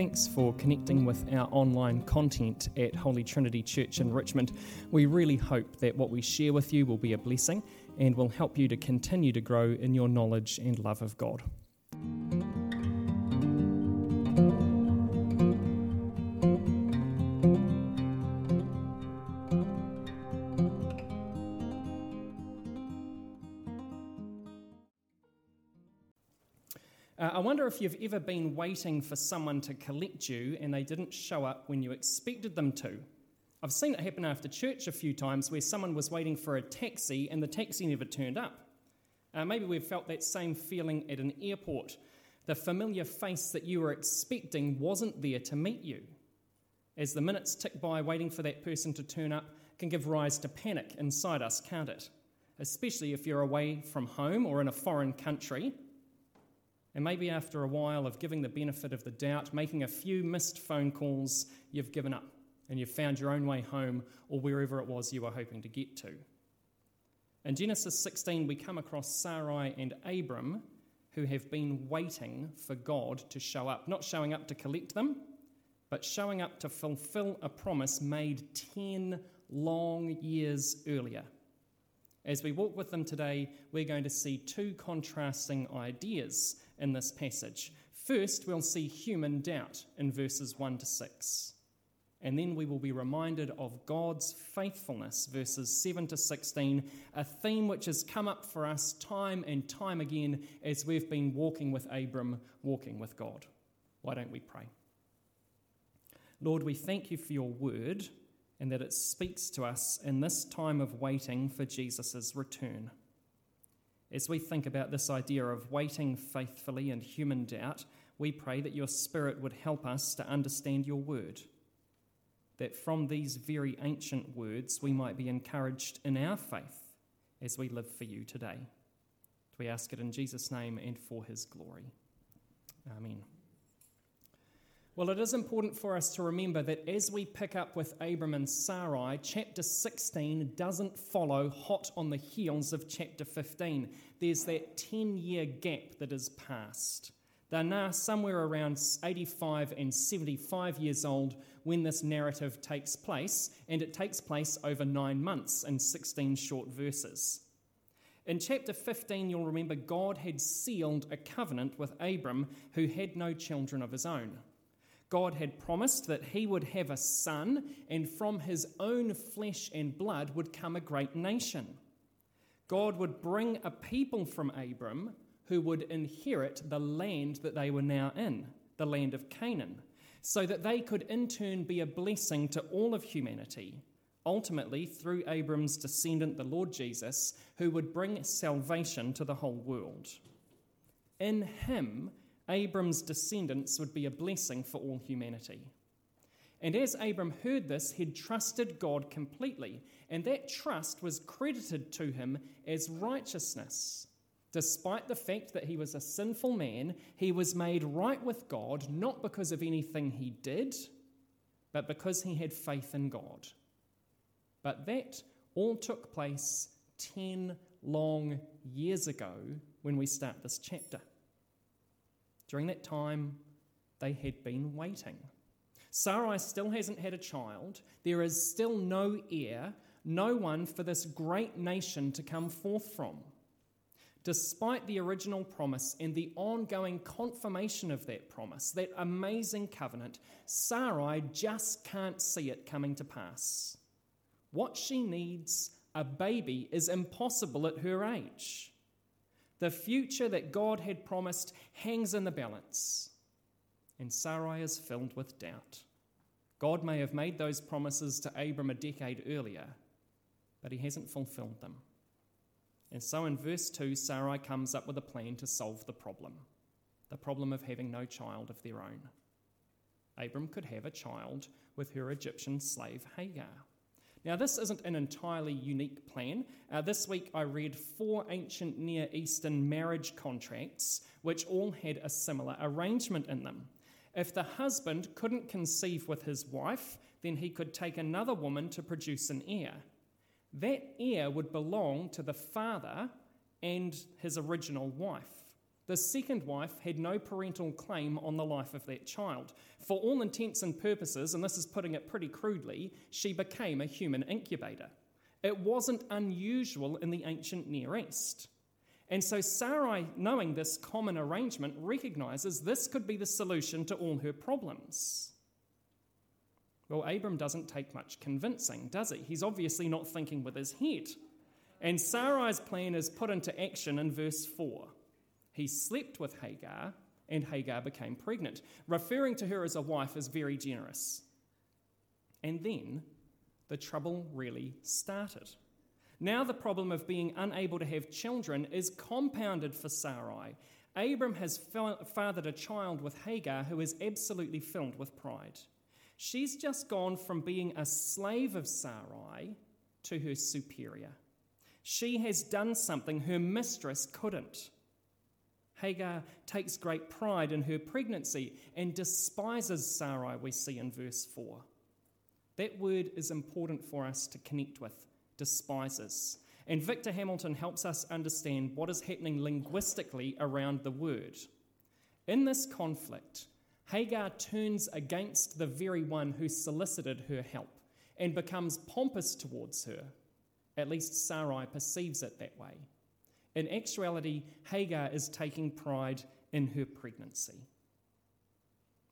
Thanks for connecting with our online content at Holy Trinity Church in Richmond. We really hope that what we share with you will be a blessing and will help you to continue to grow in your knowledge and love of God. If you've ever been waiting for someone to collect you and they didn't show up when you expected them to. I've seen it happen after church a few times where someone was waiting for a taxi and the taxi never turned up. Uh, maybe we've felt that same feeling at an airport. The familiar face that you were expecting wasn't there to meet you. As the minutes tick by, waiting for that person to turn up can give rise to panic inside us, can't it? Especially if you're away from home or in a foreign country and maybe after a while of giving the benefit of the doubt, making a few missed phone calls, you've given up and you've found your own way home or wherever it was you were hoping to get to. In Genesis 16, we come across Sarai and Abram who have been waiting for God to show up, not showing up to collect them, but showing up to fulfill a promise made 10 long years earlier. As we walk with them today, we're going to see two contrasting ideas in this passage. First, we'll see human doubt in verses 1 to 6. And then we will be reminded of God's faithfulness, verses 7 to 16, a theme which has come up for us time and time again as we've been walking with Abram, walking with God. Why don't we pray? Lord, we thank you for your word and that it speaks to us in this time of waiting for Jesus' return. As we think about this idea of waiting faithfully in human doubt, we pray that your Spirit would help us to understand your word. That from these very ancient words we might be encouraged in our faith as we live for you today. We ask it in Jesus' name and for his glory. Amen. Well, it is important for us to remember that as we pick up with Abram and Sarai, chapter 16 doesn't follow hot on the heels of chapter 15. There's that 10 year gap that is passed. They're now somewhere around 85 and 75 years old when this narrative takes place, and it takes place over nine months in 16 short verses. In chapter 15, you'll remember God had sealed a covenant with Abram who had no children of his own. God had promised that he would have a son, and from his own flesh and blood would come a great nation. God would bring a people from Abram who would inherit the land that they were now in, the land of Canaan, so that they could in turn be a blessing to all of humanity, ultimately through Abram's descendant, the Lord Jesus, who would bring salvation to the whole world. In him, Abram's descendants would be a blessing for all humanity. And as Abram heard this, he'd trusted God completely, and that trust was credited to him as righteousness. Despite the fact that he was a sinful man, he was made right with God not because of anything he did, but because he had faith in God. But that all took place 10 long years ago when we start this chapter. During that time, they had been waiting. Sarai still hasn't had a child. There is still no heir, no one for this great nation to come forth from. Despite the original promise and the ongoing confirmation of that promise, that amazing covenant, Sarai just can't see it coming to pass. What she needs, a baby, is impossible at her age. The future that God had promised hangs in the balance, and Sarai is filled with doubt. God may have made those promises to Abram a decade earlier, but he hasn't fulfilled them. And so in verse 2, Sarai comes up with a plan to solve the problem the problem of having no child of their own. Abram could have a child with her Egyptian slave Hagar. Now, this isn't an entirely unique plan. Uh, this week I read four ancient Near Eastern marriage contracts which all had a similar arrangement in them. If the husband couldn't conceive with his wife, then he could take another woman to produce an heir. That heir would belong to the father and his original wife. The second wife had no parental claim on the life of that child. For all intents and purposes, and this is putting it pretty crudely, she became a human incubator. It wasn't unusual in the ancient Near East. And so Sarai, knowing this common arrangement, recognizes this could be the solution to all her problems. Well, Abram doesn't take much convincing, does he? He's obviously not thinking with his head. And Sarai's plan is put into action in verse 4. He slept with Hagar, and Hagar became pregnant. Referring to her as a wife is very generous. And then the trouble really started. Now, the problem of being unable to have children is compounded for Sarai. Abram has fathered a child with Hagar who is absolutely filled with pride. She's just gone from being a slave of Sarai to her superior. She has done something her mistress couldn't. Hagar takes great pride in her pregnancy and despises Sarai, we see in verse 4. That word is important for us to connect with despises. And Victor Hamilton helps us understand what is happening linguistically around the word. In this conflict, Hagar turns against the very one who solicited her help and becomes pompous towards her. At least Sarai perceives it that way. In actuality, Hagar is taking pride in her pregnancy.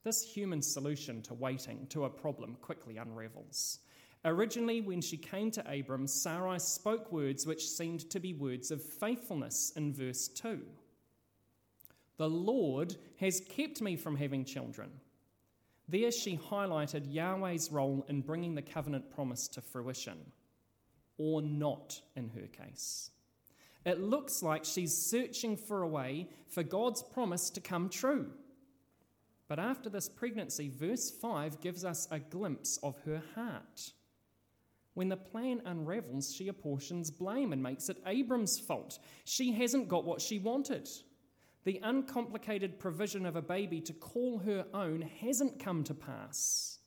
This human solution to waiting to a problem quickly unravels. Originally, when she came to Abram, Sarai spoke words which seemed to be words of faithfulness in verse 2. The Lord has kept me from having children. There she highlighted Yahweh's role in bringing the covenant promise to fruition, or not in her case. It looks like she's searching for a way for God's promise to come true. But after this pregnancy, verse 5 gives us a glimpse of her heart. When the plan unravels, she apportions blame and makes it Abram's fault. She hasn't got what she wanted. The uncomplicated provision of a baby to call her own hasn't come to pass.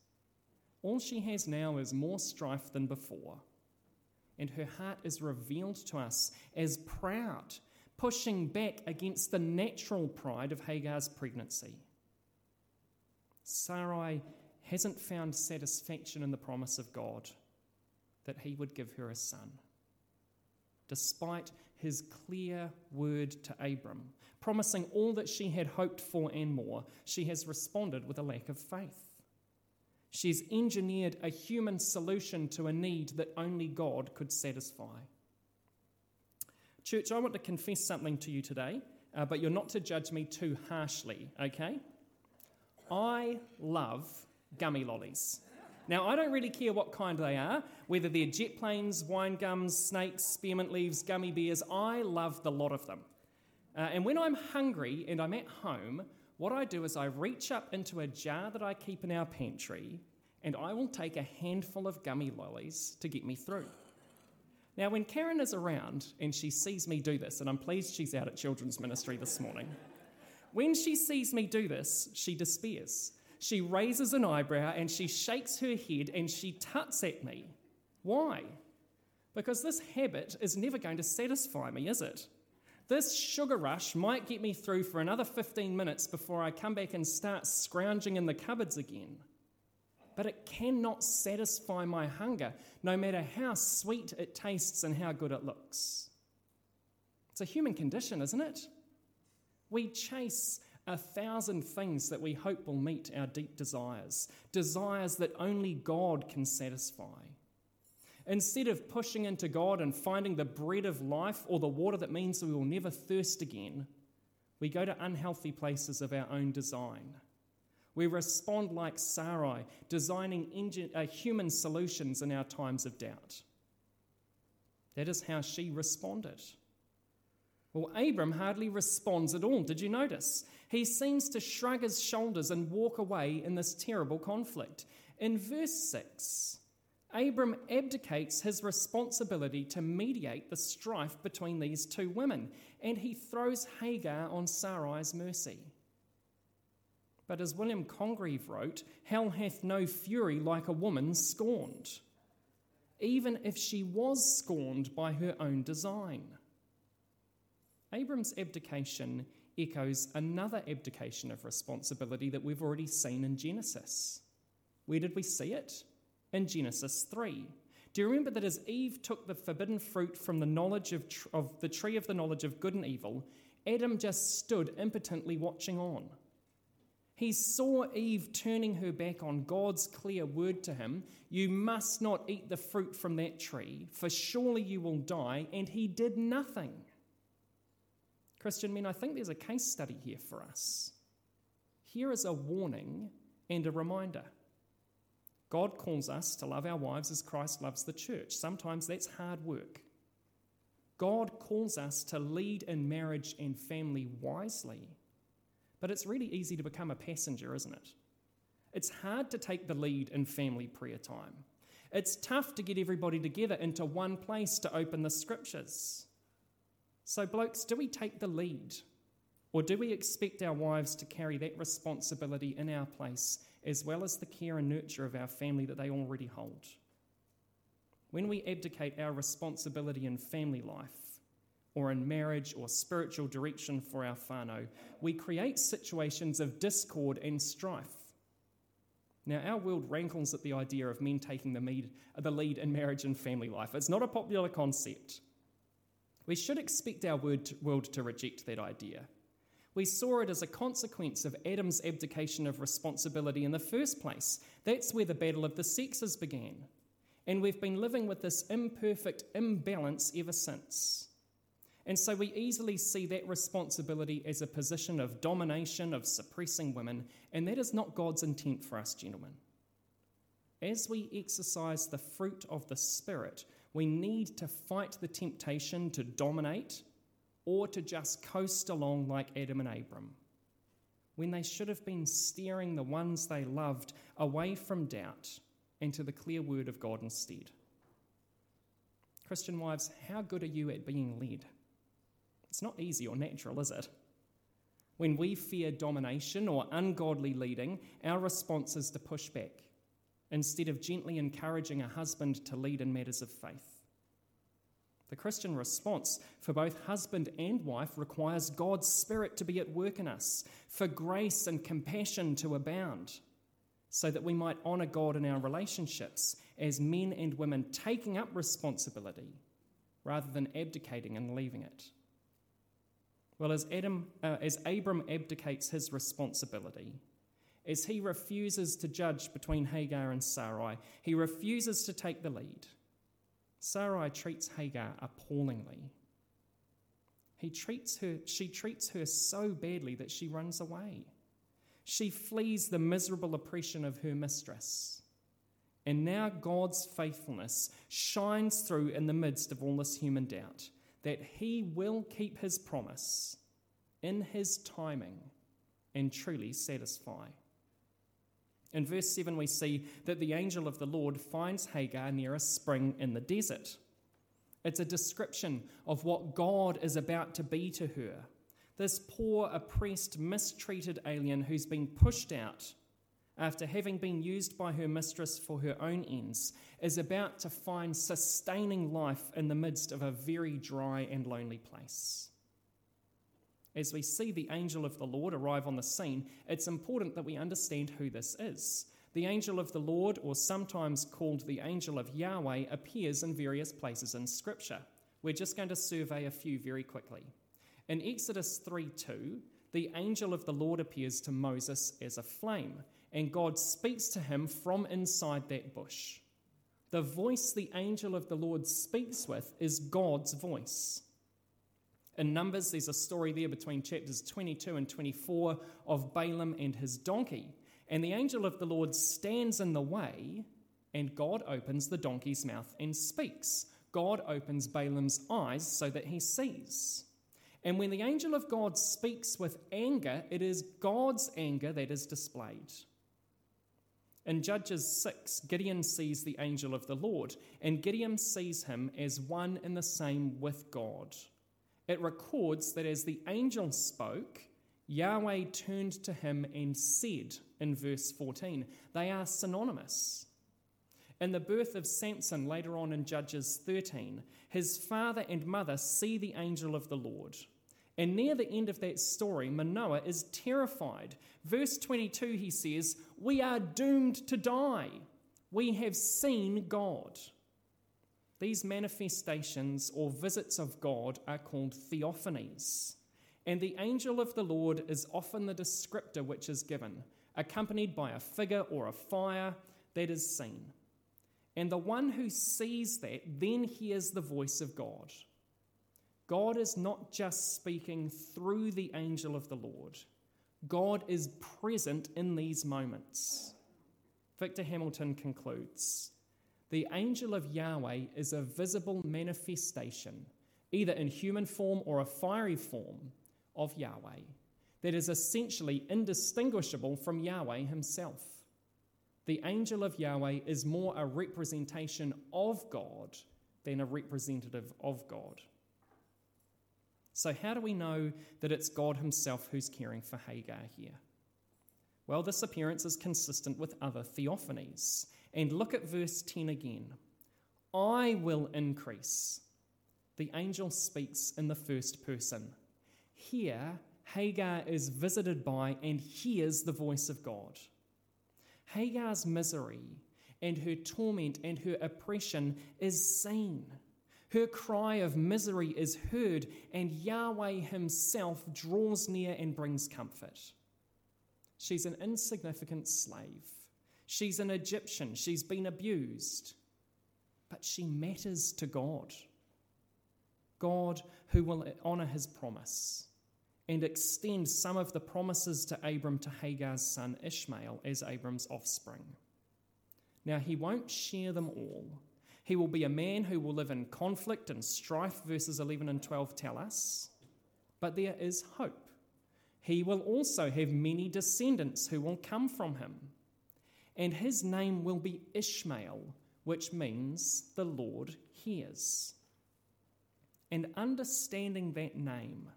All she has now is more strife than before. And her heart is revealed to us as proud, pushing back against the natural pride of Hagar's pregnancy. Sarai hasn't found satisfaction in the promise of God that he would give her a son. Despite his clear word to Abram, promising all that she had hoped for and more, she has responded with a lack of faith. She's engineered a human solution to a need that only God could satisfy. Church, I want to confess something to you today, uh, but you're not to judge me too harshly, okay? I love gummy lollies. Now, I don't really care what kind they are, whether they're jet planes, wine gums, snakes, spearmint leaves, gummy bears, I love the lot of them. Uh, and when I'm hungry and I'm at home, what I do is I reach up into a jar that I keep in our pantry and I will take a handful of gummy lollies to get me through. Now, when Karen is around and she sees me do this, and I'm pleased she's out at children's ministry this morning, when she sees me do this, she despairs she raises an eyebrow and she shakes her head and she tuts at me. Why? Because this habit is never going to satisfy me, is it? This sugar rush might get me through for another 15 minutes before I come back and start scrounging in the cupboards again. But it cannot satisfy my hunger, no matter how sweet it tastes and how good it looks. It's a human condition, isn't it? We chase a thousand things that we hope will meet our deep desires, desires that only God can satisfy. Instead of pushing into God and finding the bread of life or the water that means we will never thirst again, we go to unhealthy places of our own design. We respond like Sarai, designing engine, uh, human solutions in our times of doubt. That is how she responded. Well, Abram hardly responds at all. Did you notice? He seems to shrug his shoulders and walk away in this terrible conflict. In verse 6, Abram abdicates his responsibility to mediate the strife between these two women, and he throws Hagar on Sarai's mercy. But as William Congreve wrote, hell hath no fury like a woman scorned, even if she was scorned by her own design. Abram's abdication echoes another abdication of responsibility that we've already seen in Genesis. Where did we see it? In Genesis 3. Do you remember that as Eve took the forbidden fruit from the knowledge of, tr- of the tree of the knowledge of good and evil, Adam just stood impotently watching on. He saw Eve turning her back on God's clear word to him You must not eat the fruit from that tree, for surely you will die. And he did nothing. Christian men, I think there's a case study here for us. Here is a warning and a reminder. God calls us to love our wives as Christ loves the church. Sometimes that's hard work. God calls us to lead in marriage and family wisely. But it's really easy to become a passenger, isn't it? It's hard to take the lead in family prayer time. It's tough to get everybody together into one place to open the scriptures. So, blokes, do we take the lead? Or do we expect our wives to carry that responsibility in our place, as well as the care and nurture of our family that they already hold? When we abdicate our responsibility in family life, or in marriage or spiritual direction for our whānau, we create situations of discord and strife. Now, our world rankles at the idea of men taking the, lead in marriage and family life. It's not a popular concept. We should expect our world to reject that idea. We saw it as a consequence of Adam's abdication of responsibility in the first place. That's where the battle of the sexes began. And we've been living with this imperfect imbalance ever since. And so we easily see that responsibility as a position of domination, of suppressing women, and that is not God's intent for us, gentlemen. As we exercise the fruit of the Spirit, we need to fight the temptation to dominate or to just coast along like Adam and Abram, when they should have been steering the ones they loved away from doubt and to the clear word of God instead. Christian wives, how good are you at being led? It's not easy or natural, is it? When we fear domination or ungodly leading, our response is to push back instead of gently encouraging a husband to lead in matters of faith. The Christian response for both husband and wife requires God's Spirit to be at work in us, for grace and compassion to abound, so that we might honour God in our relationships as men and women taking up responsibility rather than abdicating and leaving it. Well, as, Adam, uh, as Abram abdicates his responsibility, as he refuses to judge between Hagar and Sarai. He refuses to take the lead. Sarai treats Hagar appallingly. He treats her, she treats her so badly that she runs away. She flees the miserable oppression of her mistress. And now God's faithfulness shines through in the midst of all this human doubt that He will keep His promise in His timing and truly satisfy. In verse 7, we see that the angel of the Lord finds Hagar near a spring in the desert. It's a description of what God is about to be to her. This poor, oppressed, mistreated alien who's been pushed out after having been used by her mistress for her own ends is about to find sustaining life in the midst of a very dry and lonely place. As we see the angel of the Lord arrive on the scene, it's important that we understand who this is. The angel of the Lord, or sometimes called the angel of Yahweh, appears in various places in Scripture. We're just going to survey a few very quickly. In Exodus 3 2, the angel of the Lord appears to Moses as a flame, and God speaks to him from inside that bush. The voice the angel of the Lord speaks with is God's voice. In Numbers, there's a story there between chapters 22 and 24 of Balaam and his donkey. And the angel of the Lord stands in the way, and God opens the donkey's mouth and speaks. God opens Balaam's eyes so that he sees. And when the angel of God speaks with anger, it is God's anger that is displayed. In Judges 6, Gideon sees the angel of the Lord, and Gideon sees him as one and the same with God it records that as the angel spoke, Yahweh turned to him and said in verse 14. They are synonymous. In the birth of Samson, later on in Judges 13, his father and mother see the angel of the Lord. And near the end of that story, Manoah is terrified. Verse 22, he says, We are doomed to die. We have seen God. These manifestations or visits of God are called theophanies. And the angel of the Lord is often the descriptor which is given, accompanied by a figure or a fire that is seen. And the one who sees that then hears the voice of God. God is not just speaking through the angel of the Lord, God is present in these moments. Victor Hamilton concludes The angel of Yahweh is a visible manifestation, either in human form or a fiery form, of Yahweh that is essentially indistinguishable from Yahweh himself. The angel of Yahweh is more a representation of God than a representative of God. So, how do we know that it's God Himself who's caring for Hagar here? Well, this appearance is consistent with other theophanies. And look at verse 10 again. I will increase. The angel speaks in the first person. Here, Hagar is visited by and hears the voice of God. Hagar's misery and her torment and her oppression is seen. Her cry of misery is heard, and Yahweh Himself draws near and brings comfort. She's an insignificant slave. She's an Egyptian. She's been abused. But she matters to God. God who will honour His promise and extend some of the promises to Abram to Hagar's son Ishmael as Abram's offspring. Now, he won't share them all. He will be a man who will live in conflict and strife, verses 11 and 12 tell us. But there is hope. He will also have many descendants who will come from him. And his name will be Ishmael, which means the Lord hears. And understanding that name,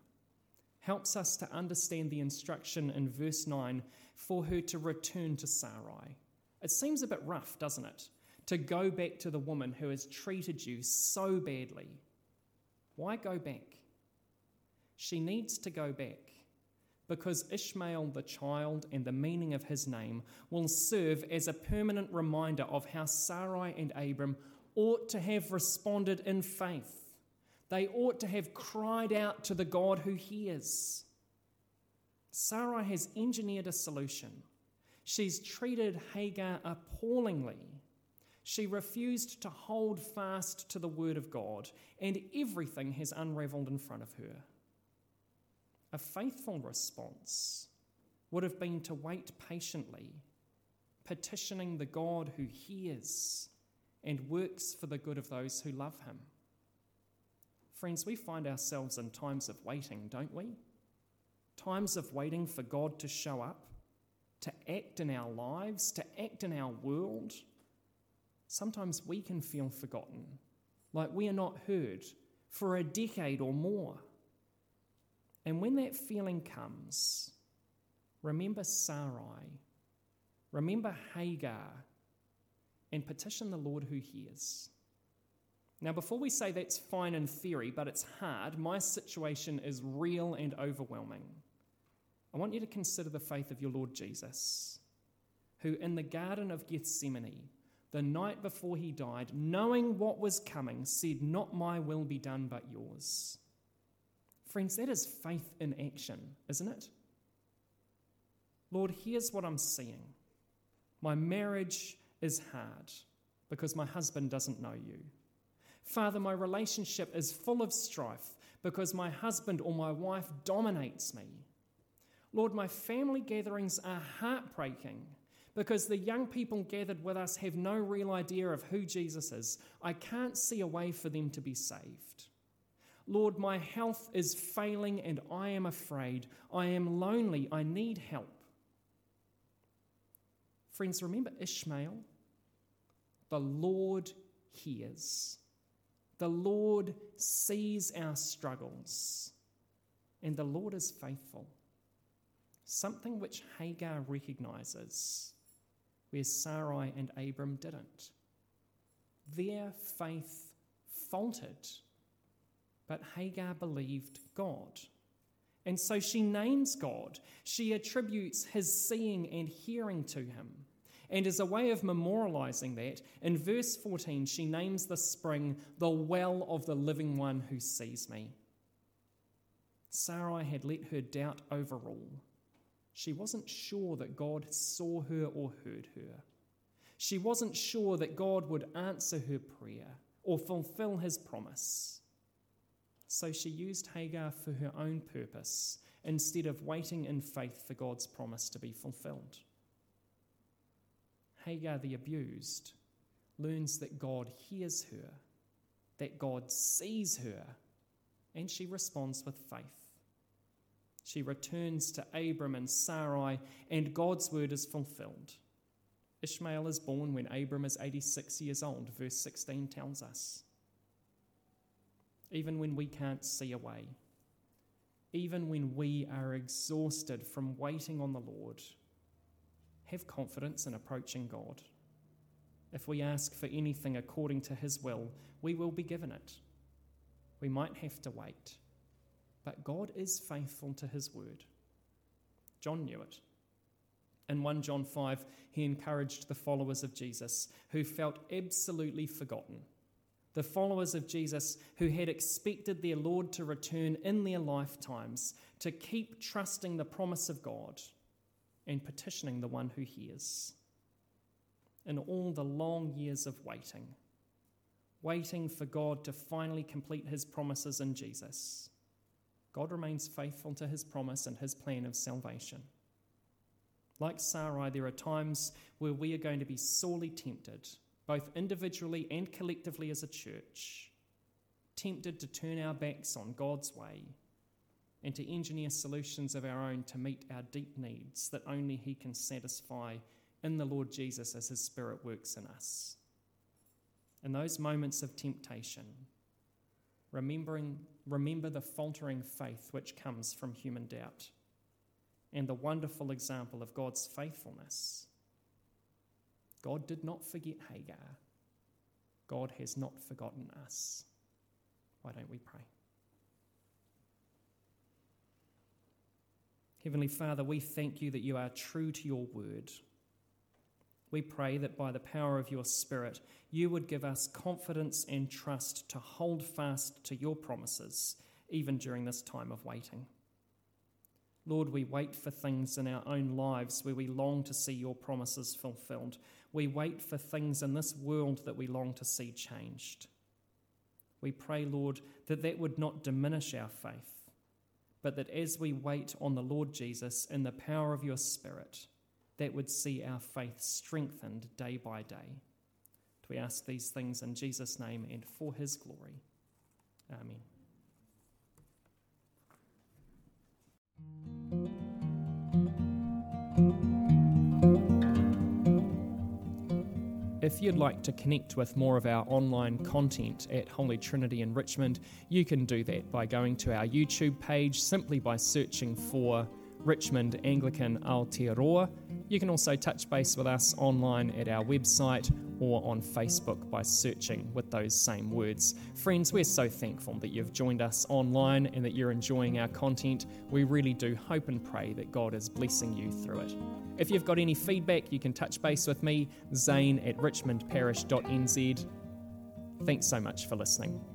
helps us to understand the instruction in verse 9 for her to return to Sarai. It seems a bit rough, doesn't it? To go back to the woman who has treated you so badly. Why go back? She needs to go back because Ishmael, the child, and the meaning of his name will serve as a permanent reminder of how Sarai and Abram ought to have responded in faith they ought to have cried out to the God who hears. Sarai has engineered a solution. She's treated Hagar appallingly. She refused to hold fast to the word of God, and everything has unraveled in front of her. A faithful response would have been to wait patiently, petitioning the God who hears and works for the good of those who love him. Friends, we find ourselves in times of waiting, don't we? Times of waiting for God to show up, to act in our lives, to act in our world. Sometimes we can feel forgotten, like we are not heard for a decade or more. And when that feeling comes, remember Sarai, remember Hagar, and petition the Lord who hears. Now, before we say that's fine in theory, but it's hard, my situation is real and overwhelming. I want you to consider the faith of your Lord Jesus, who in the Garden of Gethsemane, the night before he died, knowing what was coming, said, Not my will be done, but yours. Friends, that is faith in action, isn't it? Lord, here's what I'm seeing. My marriage is hard because my husband doesn't know you. Father, my relationship is full of strife because my husband or my wife dominates me. Lord, my family gatherings are heartbreaking because the young people gathered with us have no real idea of who Jesus is. I can't see a way for them to be saved. Lord, my health is failing and I am afraid. I am lonely. I need help. Friends, remember Ishmael? The Lord hears. The Lord sees our struggles, and the Lord is faithful. Something which Hagar recognizes, where Sarai and Abram didn't. Their faith faltered, but Hagar believed God. And so she names God. She attributes his seeing and hearing to him. And as a way of memorializing that, in verse 14, she names the spring the well of the living one who sees me. Sarai had let her doubt overrule. She wasn't sure that God saw her or heard her. She wasn't sure that God would answer her prayer or fulfill his promise. So she used Hagar for her own purpose instead of waiting in faith for God's promise to be fulfilled. Hagar, the abused, learns that God hears her, that God sees her, and she responds with faith. She returns to Abram and Sarai, and God's word is fulfilled. Ishmael is born when Abram is 86 years old, verse 16 tells us. Even when we can't see a way, even when we are exhausted from waiting on the Lord, have confidence in approaching God. If we ask for anything according to His will, we will be given it. We might have to wait, but God is faithful to His word. John knew it. In 1 John 5, he encouraged the followers of Jesus who felt absolutely forgotten. The followers of Jesus who had expected their Lord to return in their lifetimes to keep trusting the promise of God and petitioning the one who hears. In all the long years of waiting, waiting for God to finally complete his promises in Jesus, God remains faithful to his promise and his plan of salvation. Like Sarai, there are times where we are going to be sorely tempted, both individually and collectively as a church, tempted to turn our backs on God's way and to engineer solutions of our own to meet our deep needs that only He can satisfy in the Lord Jesus as His Spirit works in us. In those moments of temptation, remembering, remember the faltering faith which comes from human doubt and the wonderful example of God's faithfulness. God did not forget Hagar. God has not forgotten us. Why don't we pray? Heavenly Father, we thank you that you are true to your word. We pray that by the power of your Spirit, you would give us confidence and trust to hold fast to your promises, even during this time of waiting. Lord, we wait for things in our own lives where we long to see your promises fulfilled. We wait for things in this world that we long to see changed. We pray, Lord, that that would not diminish our faith, but that as we wait on the Lord Jesus in the power of your Spirit, that would see our faith strengthened day by day. We ask these things in Jesus' name and for his glory. Amen. If you'd like to connect with more of our online content at Holy Trinity in Richmond, you can do that by going to our YouTube page simply by searching for Richmond Anglican Aotearoa. You can also touch base with us online at our website or on Facebook by searching with those same words. Friends, we're so thankful that you've joined us online and that you're enjoying our content. We really do hope and pray that God is blessing you through it. If you've got any feedback, you can touch base with me, Zane at richmondparish.nz. Thanks so much for listening.